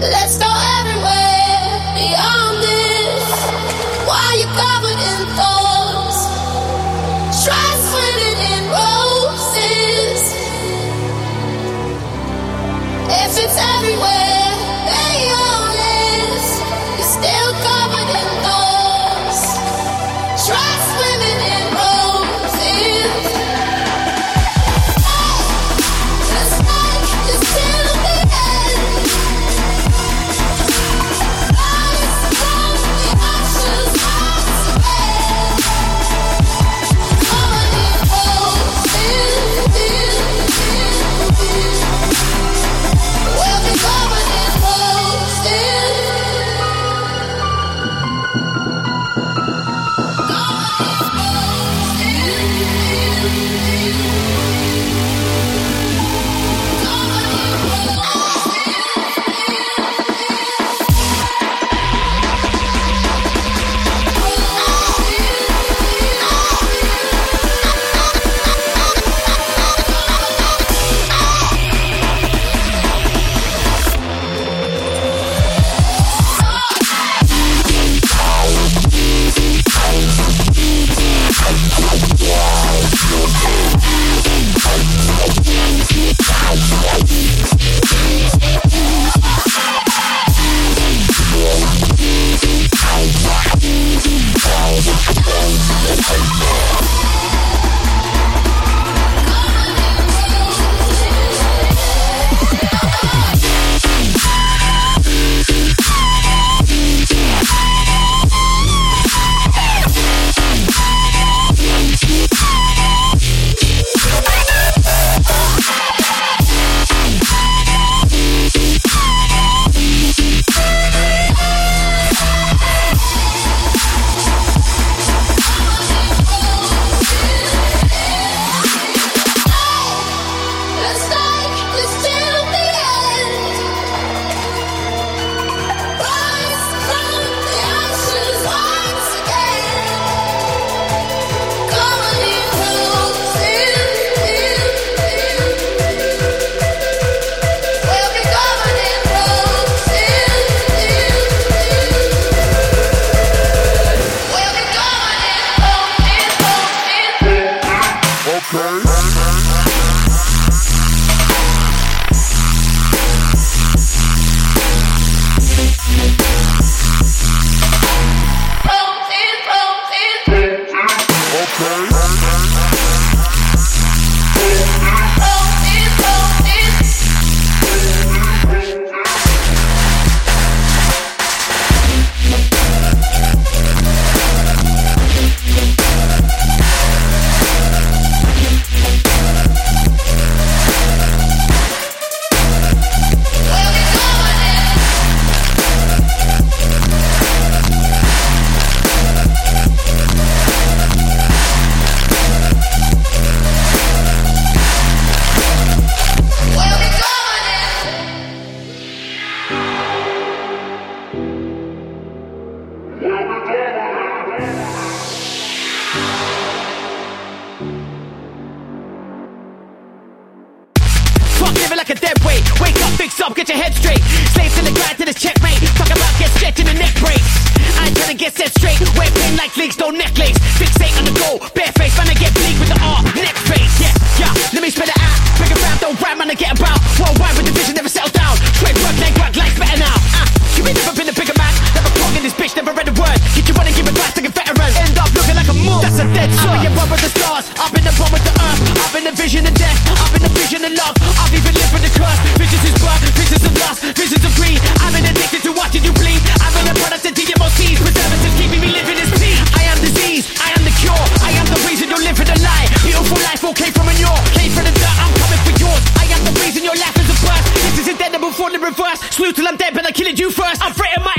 Let's go! like a dead weight. Wake up, fix up, get your head straight. Slaves in the grind to the checkmate. Talk about get stretched and the neck breaks. I ain't trying to get set straight. Wear pain like leaks, no necklace. Fixate on the goal, bare face. Trying to get bleak with the R, neck face. Yeah, yeah, let me spit it out. Bring it round, don't rhyme, man, I get about. Worldwide with the vision, never settle down. Straight work, leg work, life's better now. Uh, you ain't never been a bigger man. Never clogging this bitch, never read a word. Get you running, give advice, take a back move. That's a dead shot. I've been above the stars. I've been above with the earth. I've been a vision of death. I've been a vision of love. I've even lived with the curse. Visions of birth, visions of loss. visions of greed. I've been addicted to watching you bleed. I've been a product of DMOTs. Preservatives keeping me living in peace. I am disease. I am the cure. I am the reason you're living a lie. Beautiful life, came from in your. Came from the dirt. I'm coming for yours. I am the reason your life is a burst. This is inevitable for the reverse. Slew till I'm dead, but I killed you first. I've written my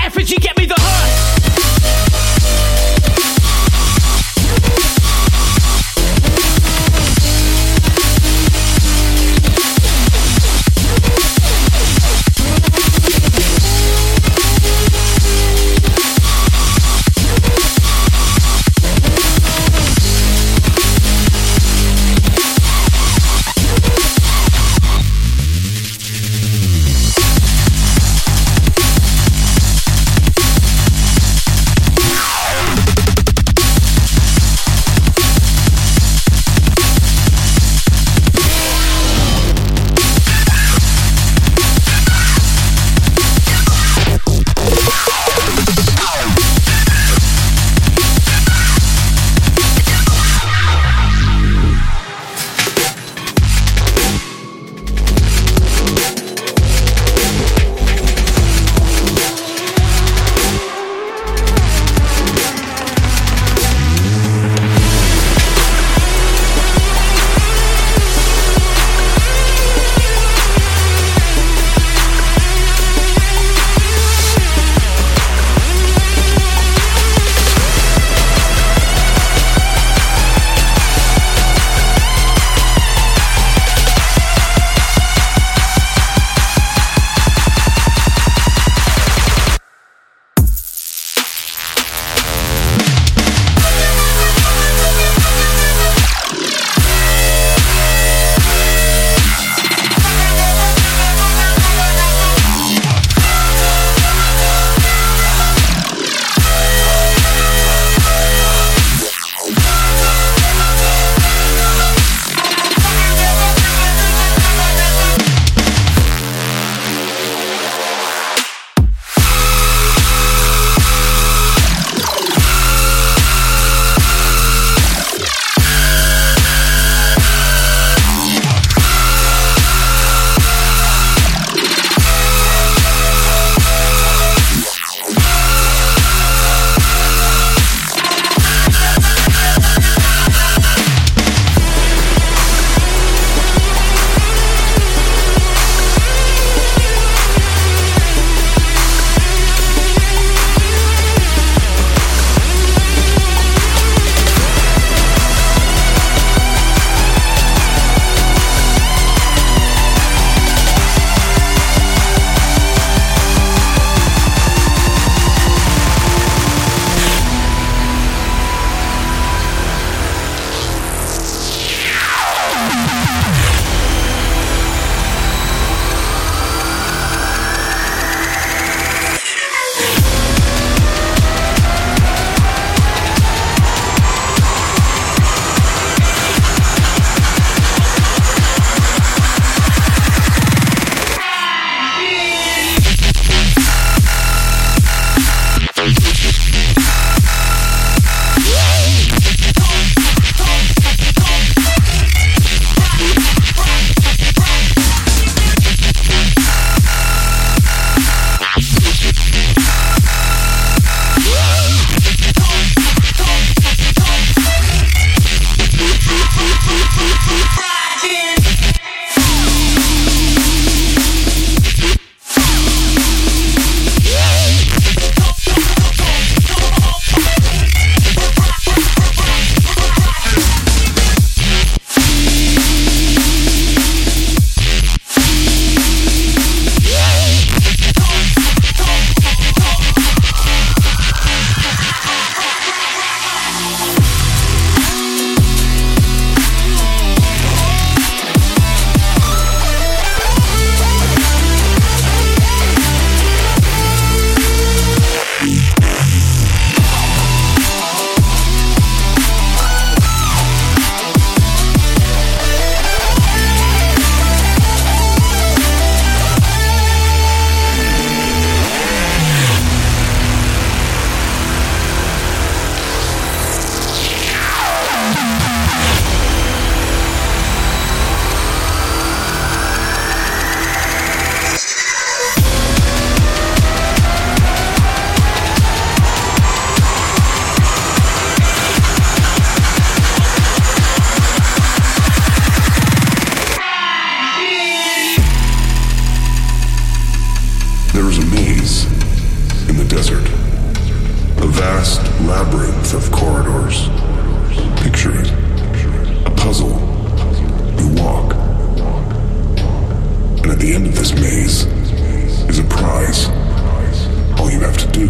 prize. All you have to do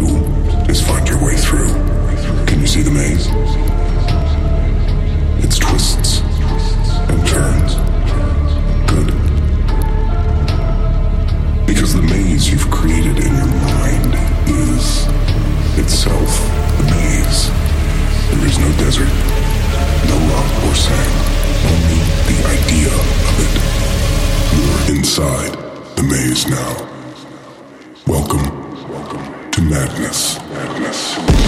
is find your way through. Can you see the maze? Its twists and turns. Good. Because the maze you've created in your mind is itself the maze. There is no desert, no rock or sand, only the idea of it. You're inside the maze now. Welcome to madness. Madness.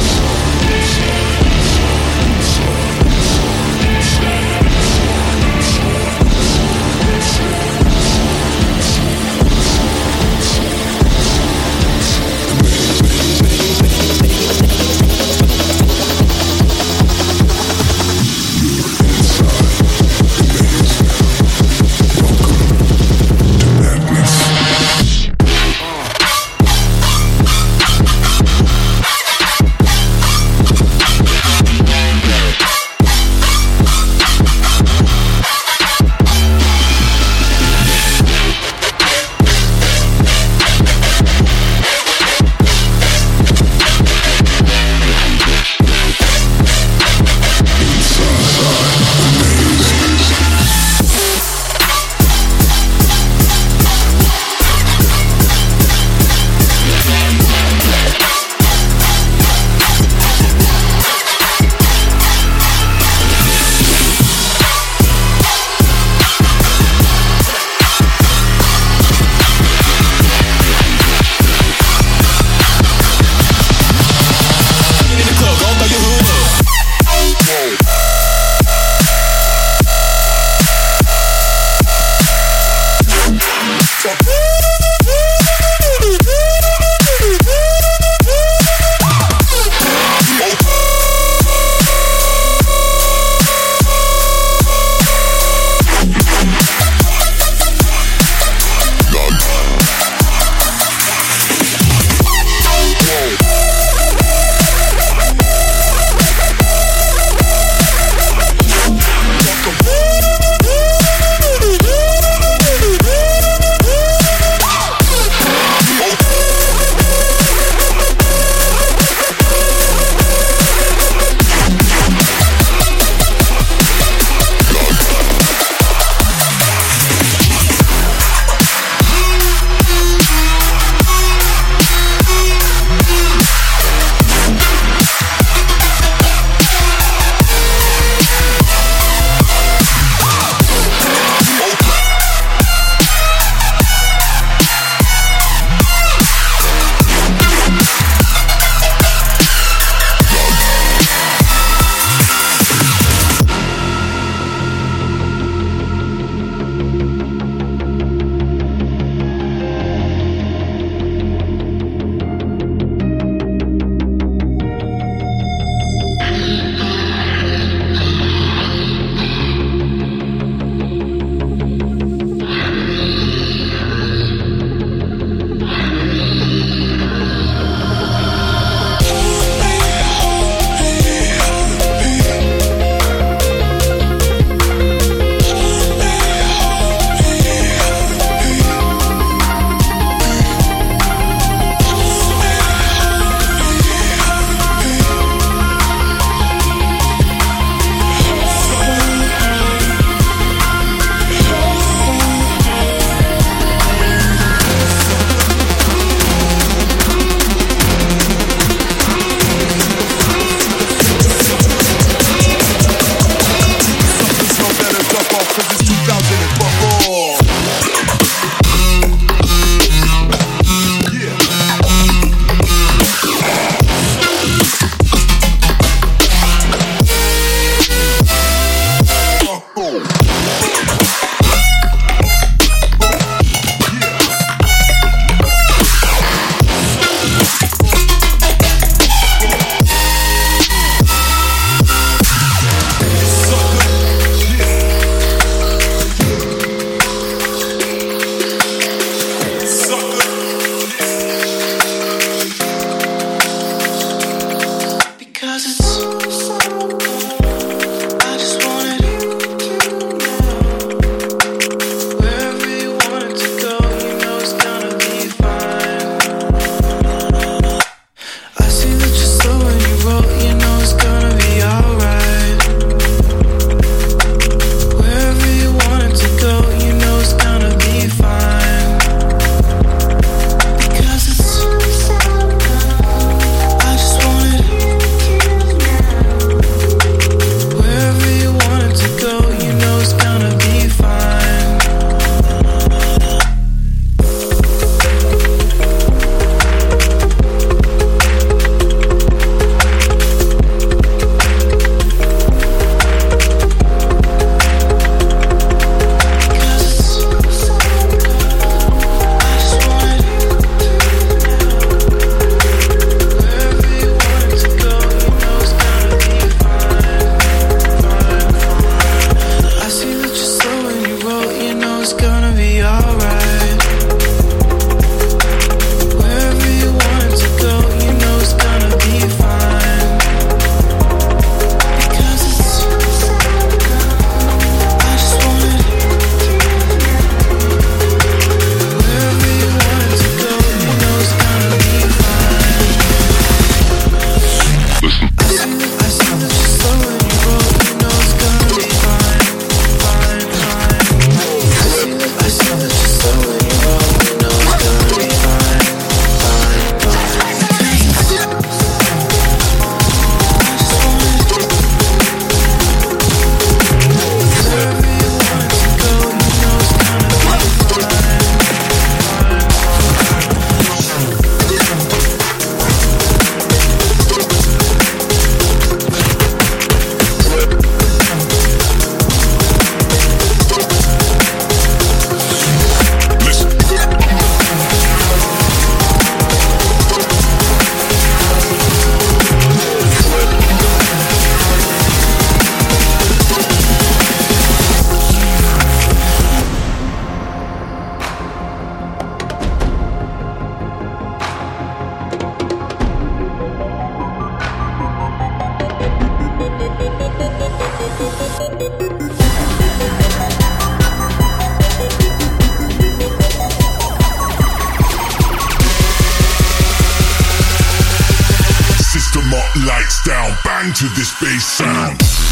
Down, bang to this bass sound.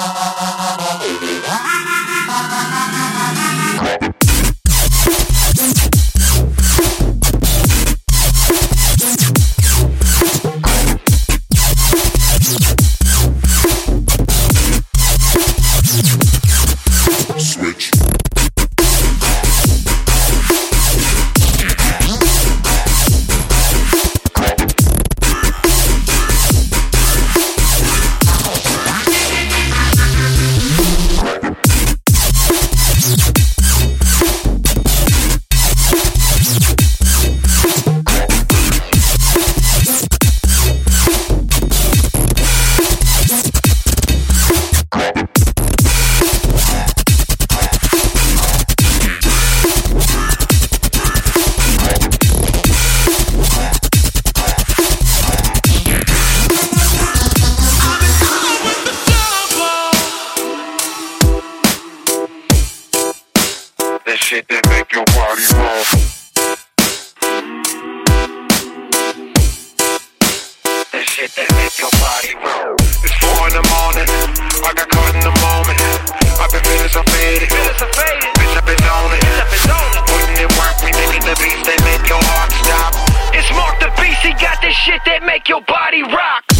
ああ。Make your body roll. It's four in the morning. I got caught in the moment. I've been feeling so faded. Bitch, I've been on it. Putting in work, we making the beats that make your heart stop. It's Mark the Beast. He got this shit that make your body rock.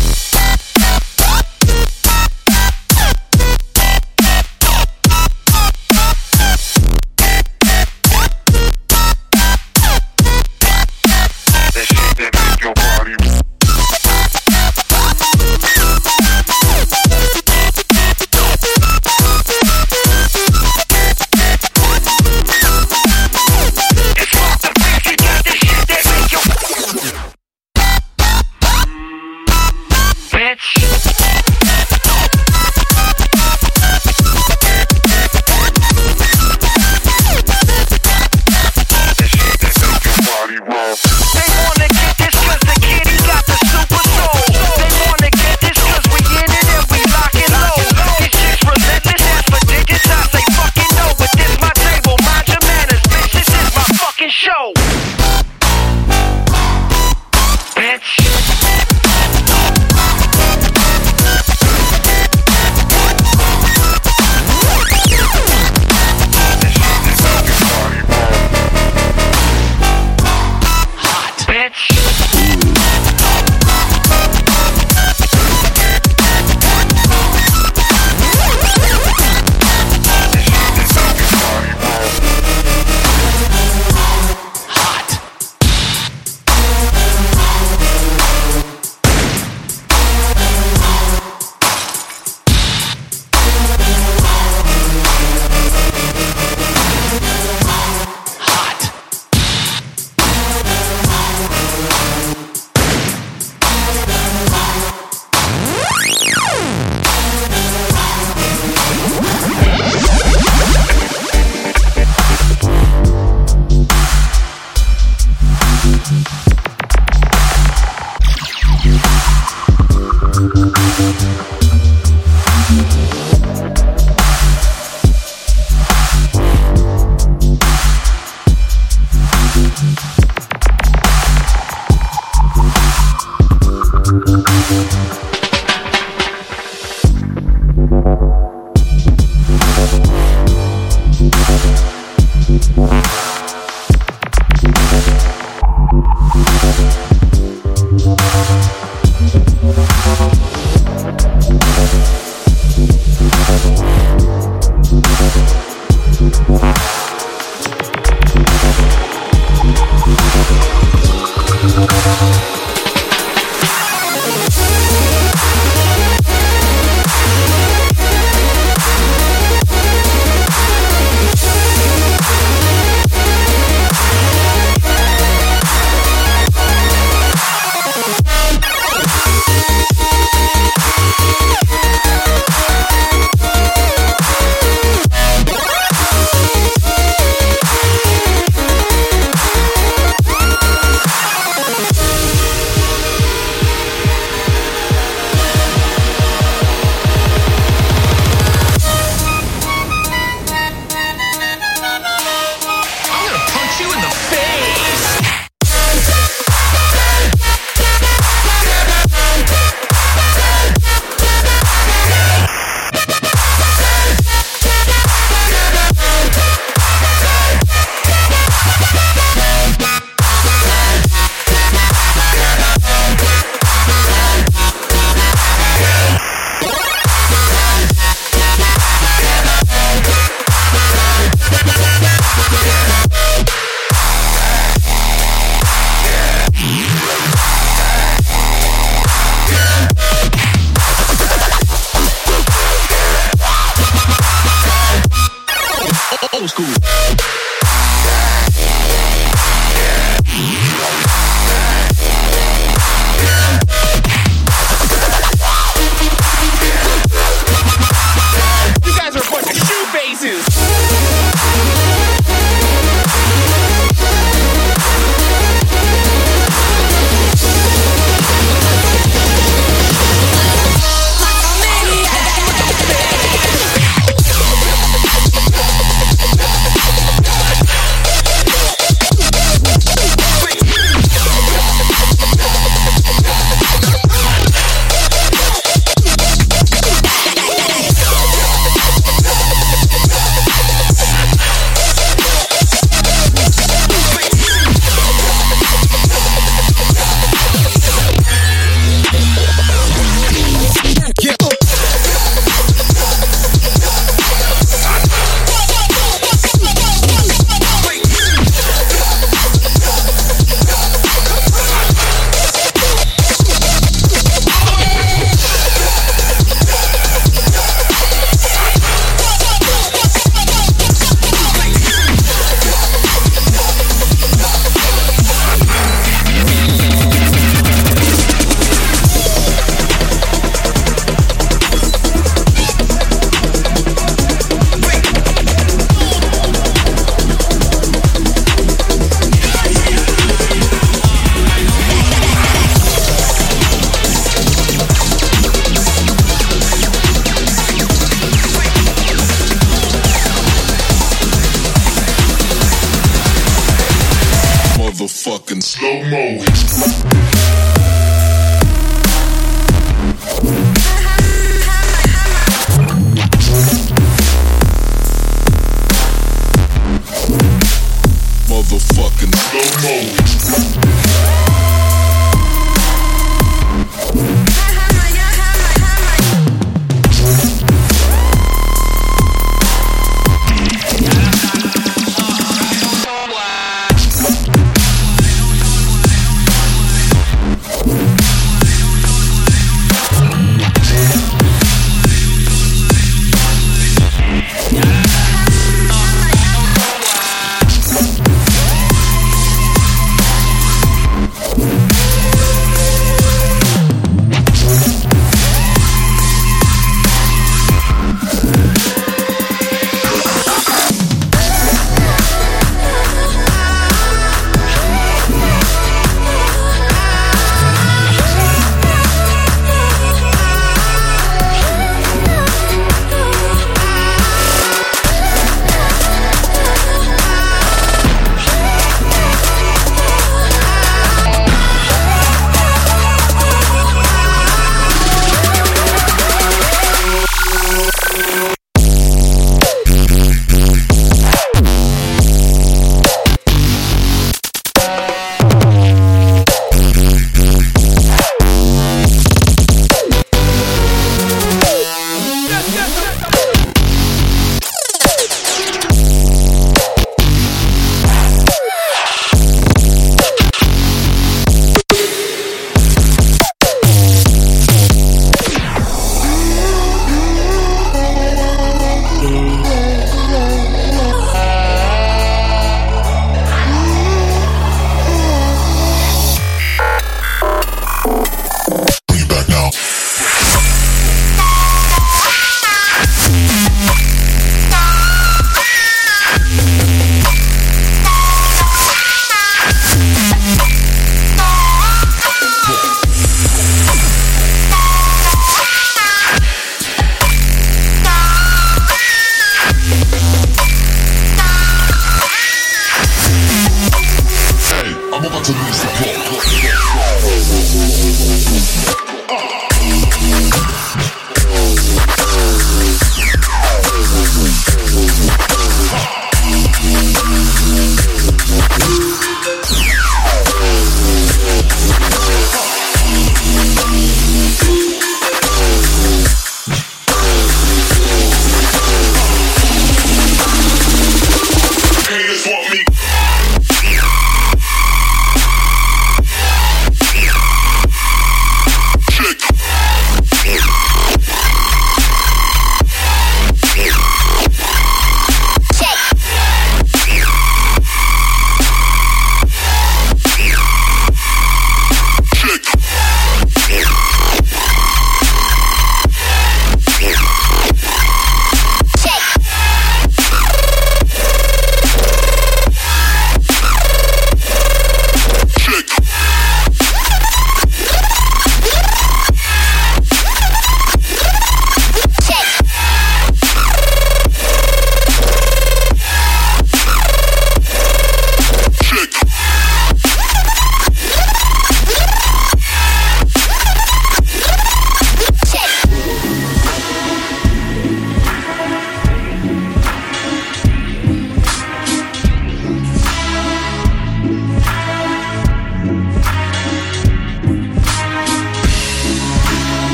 slow mo.